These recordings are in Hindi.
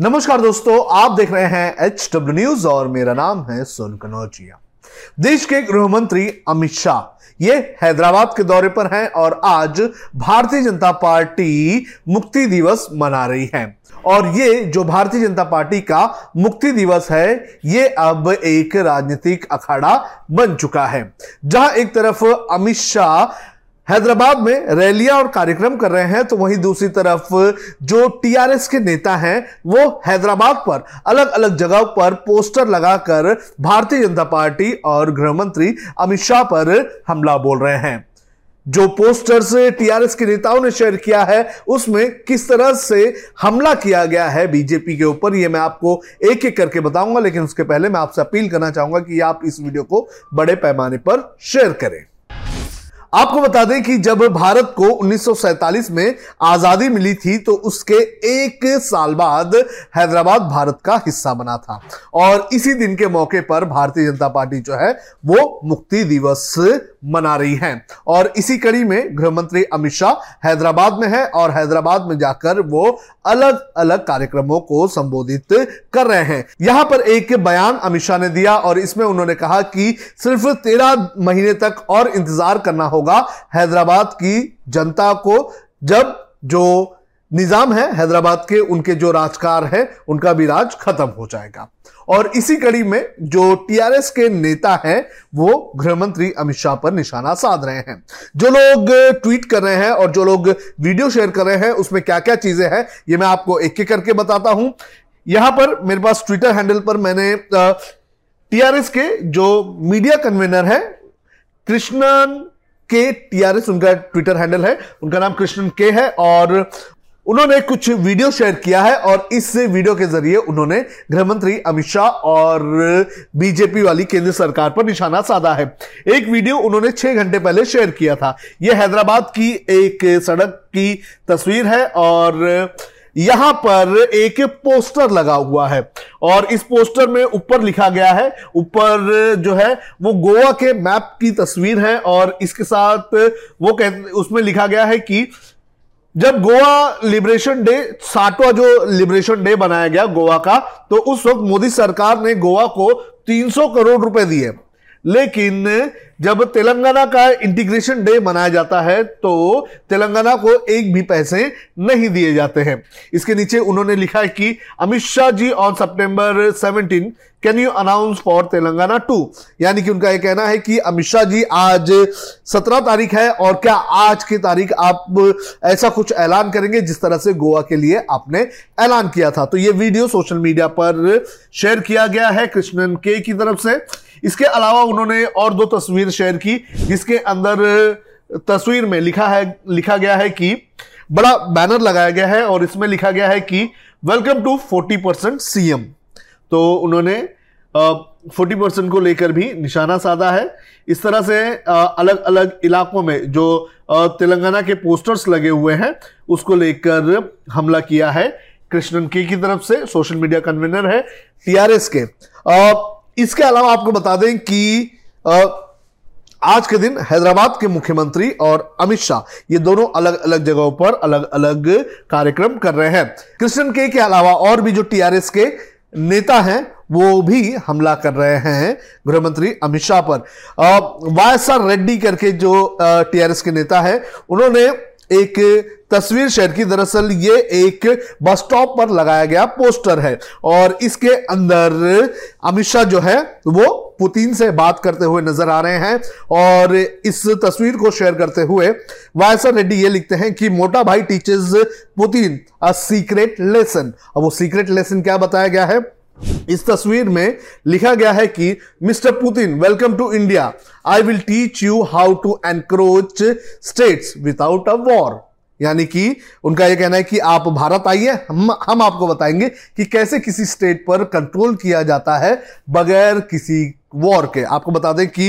नमस्कार दोस्तों, आप देख रहे हैं एच डब्ल्यू न्यूज़ और मेरा नाम है सोन कनौजिया देश के गृह मंत्री अमित शाह, ये हैदराबाद के दौरे पर हैं और आज भारतीय जनता पार्टी मुक्ति दिवस मना रही है। और ये जो भारतीय जनता पार्टी का मुक्ति दिवस है, ये अब एक राजनीतिक अखाड़ा बन चुका है। जहाँ एक तरफ़ अमित शाह हैदराबाद में रैलियाँ और कार्यक्रम कर रहे हैं तो वहीं दूसरी तरफ़ जो टीआरएस के नेता हैं, वो हैदराबाद पर अलग अलग जगह पर पोस्टर लगाकर भारतीय जनता पार्टी और गृह मंत्री अमित शाह पर हमला बोल रहे हैं। जो पोस्टर्स टीआरएस के नेताओं ने शेयर किया है, उसमें किस तरह से हमला किया गया है बीजेपी के ऊपर, ये मैं आपको एक एक करके बताऊँगा, लेकिन उसके पहले मैं आपसे अपील करना चाहूँगा कि आप इस वीडियो को बड़े पैमाने पर शेयर करें। आपको बता दें कि जब भारत को 1947 में आज़ादी मिली थी तो उसके एक साल बाद हैदराबाद भारत का हिस्सा बना था। और इसी दिन के मौके पर भारतीय जनता पार्टी जो है, वो मुक्ति दिवस मना रही है। और इसी कड़ी में गृह मंत्री अमित शाह हैदराबाद में है और हैदराबाद में जाकर वो अलग अलग कार्यक्रमों को संबोधित कर रहे हैं। यहाँ पर एक बयान अमित शाह ने दिया और इसमें उन्होंने कहा कि सिर्फ़ तेरह महीने तक और इंतज़ार करना होगा। हैदराबाद की जनता को जब जो निज़ाम है, हैदराबाद के उनके जो राजकार है, उनका भी राज खत्म हो जाएगा। और इसी कड़ी में जो टीआरएस के नेता हैं, वो गृह मंत्री अमित शाह पर निशाना साध रहे हैं। जो लोग ट्वीट कर रहे हैं और जो लोग वीडियो शेयर कर रहे हैं, उसमें क्या क्या चीज़ें हैं, ये मैं आपको एक एक करके बताता हूँ। यहाँ पर मेरे पास ट्विटर हैंडल पर मैंने टीआरएस के जो मीडिया कन्वेनर है, कृष्णन के, टीआरएस उनका ट्विटर हैंडल है, उनका नाम कृष्णन के है, और उन्होंने कुछ वीडियो शेयर किया है और इस वीडियो के ज़रिए उन्होंने गृह मंत्री अमित शाह और बीजेपी वाली केंद्र सरकार पर निशाना साधा है। एक वीडियो उन्होंने छह घंटे पहले शेयर किया था। यह हैदराबाद की एक सड़क की तस्वीर है और यहाँ पर एक पोस्टर लगा हुआ है और इस पोस्टर में ऊपर लिखा गया है। ऊपर जो है वो गोवा के मैप की तस्वीर है और इसके साथ वो कह, उसमें लिखा गया है कि जब गोवा लिबरेशन डे साठवा जो लिबरेशन डे बनाया गया गोवा का तो उस वक्त मोदी सरकार ने गोवा को 300 करोड़ रुपए दिए। लेकिन जब तेलंगाना का इंटीग्रेशन डे मनाया जाता है तो तेलंगाना को एक भी पैसे नहीं दिए जाते हैं। इसके नीचे उन्होंने लिखा है कि Amit Shah ji on September 17 can you announce for Telangana to यानी कि उनका यह कहना है कि अमित शाह जी, आज 17 तारीख है और क्या आज की तारीख आप ऐसा कुछ ऐलान करेंगे जिस तरह से गोवा के लिए आपने ऐलान किया था? तो ये वीडियो सोशल मीडिया पर शेयर किया गया है कृष्णन के की तरफ़ से। इसके अलावा उन्होंने और दो तस्वीर शेयर की, जिसके अंदर तस्वीर में लिखा है, लिखा गया है कि बड़ा बैनर लगाया गया है और इसमें लिखा गया है कि वेलकम टू 40 परसेंट सीएम तो उन्होंने फोर्टी परसेंट को लेकर भी निशाना साधा है। इस तरह से अलग अलग इलाकों में जो तेलंगाना के पोस्टर्स लगे हुए हैं, उसको लेकर हमला किया है। कृष्णन के की तरफ़ से सोशल मीडिया कन्वीनर है टीआरएस के। इसके अलावा आपको बता दें कि आज के दिन हैदराबाद के मुख्यमंत्री और अमित शाह, ये दोनों अलग अलग जगहों पर अलग अलग कार्यक्रम कर रहे हैं। कृष्णन के के अलावा और भी जो टीआरएस के नेता हैं, वो भी हमला कर रहे हैं गृहमंत्री अमित शाह पर। वाई एस आर रेड्डी करके जो टीआरएस के नेता है, उन्होंने एक तस्वीर शेयर की। दरअसल ये एक बस स्टॉप पर लगाया गया पोस्टर है और इसके अंदर अमित शाह जो है, वो पुतिन से बात करते हुए नज़र आ रहे हैं और इस तस्वीर को शेयर करते हुए वायसर रेड्डी ये लिखते हैं कि Mota Bhai teaches Putin a secret lesson अब वो सीक्रेट लेसन क्या बताया गया है? इस तस्वीर में लिखा गया है कि, mister Putin welcome to India I will teach you how to encroach states without a war यानी कि, उनका यह कहना है कि आप भारत आइए, हम हम आपको बताएँगे कि कैसे किसी स्टेट पर कंट्रोल किया जाता है बगैर किसी वॉर के। आपको बता दें कि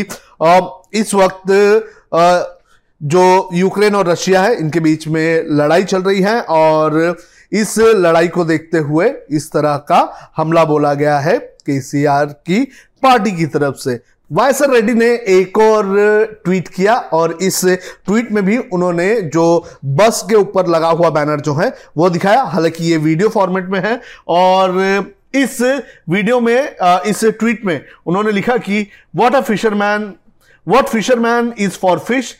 इस वक्त जो यूक्रेन और रशिया है, इनके बीच में लड़ाई चल रही है और इस लड़ाई को देखते हुए इस तरह का हमला बोला गया है केसीआर की पार्टी की तरफ़ से। वायसर रेड्डी ने एक और ट्वीट किया और इस ट्वीट में भी उन्होंने जो बस के ऊपर लगा हुआ बैनर जो है, वो दिखाया। हालाँकि ये वीडियो फॉर्मेट में है और इस वीडियो में इस ट्वीट में उन्होंने लिखा कि what a fisherman what fisherman is for fish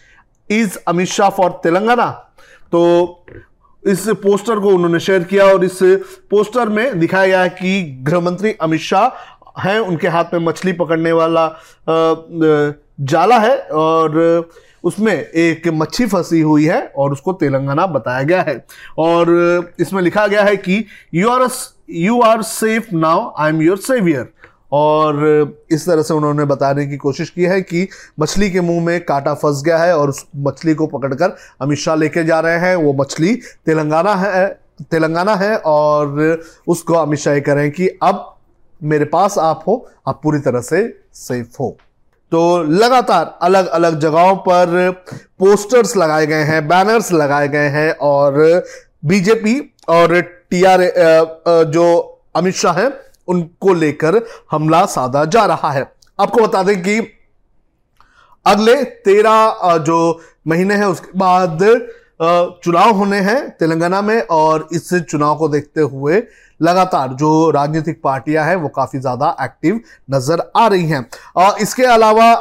is Amit Shah for Telangana तो इस पोस्टर को उन्होंने शेयर किया और इस पोस्टर में दिखाया गया कि गृह मंत्री अमित शाह हैं, उनके हाथ में मछली पकड़ने वाला जाला है और उसमें एक मच्छी फंसी हुई है और उसको तेलंगाना बताया गया है। और इसमें लिखा गया है कि you are you are safe now I am your saviour और इस तरह से उन्होंने बताने की कोशिश की है कि मछली के मुँह में कांटा फंस गया है और उस मछली को पकड़कर अमित शाह लेके जा रहे हैं। वो मछली तेलंगाना है तेलंगाना है और उसको अमित शाह करें कि अब मेरे पास आप हो, आप पूरी तरह से सेफ़ हो। तो लगातार अलग अलग जगहों पर पोस्टर्स लगाए गए हैं बैनर्स लगाए गए हैं और बीजेपी और टीआर जो अमित शाह है उनको लेकर हमला साधा जा रहा है। आपको बता दें कि अगले तेरह जो महीने हैं, उसके बाद चुनाव होने हैं तेलंगाना में और इस चुनाव को देखते हुए लगातार जो राजनीतिक पार्टियाँ हैं, वो काफ़ी ज़्यादा एक्टिव नज़र आ रही हैं। इसके अलावा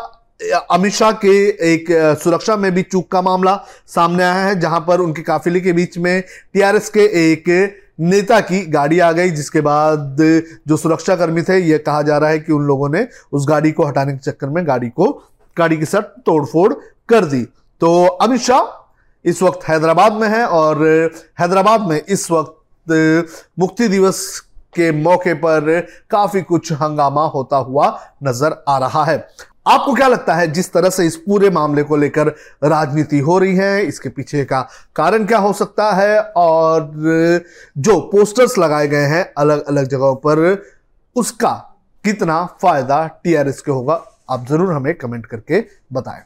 अमित शाह के एक सुरक्षा में भी चूक का मामला सामने आया है, जहाँ पर उनके काफिले के बीच में टीआरएस के एक नेता की गाड़ी आ गई, जिसके बाद जो सुरक्षा कर्मी थे यह कहा जा रहा है कि उन लोगों ने उस गाड़ी को हटाने के चक्कर में गाड़ी को, गाड़ी के साथ तोड़फोड़ कर दी। तो अमित शाह इस वक्त हैदराबाद में है और हैदराबाद में इस वक्त मुक्ति दिवस के मौके पर काफ़ी कुछ हंगामा होता हुआ नज़र आ रहा है। आपको क्या लगता है, जिस तरह से इस पूरे मामले को लेकर राजनीति हो रही है, इसके पीछे का कारण क्या हो सकता है? और जो पोस्टर्स लगाए गए हैं अलग अलग जगहों पर, उसका कितना फ़ायदा टीआरएस के होगा? आप ज़रूर हमें कमेंट करके बताएँ।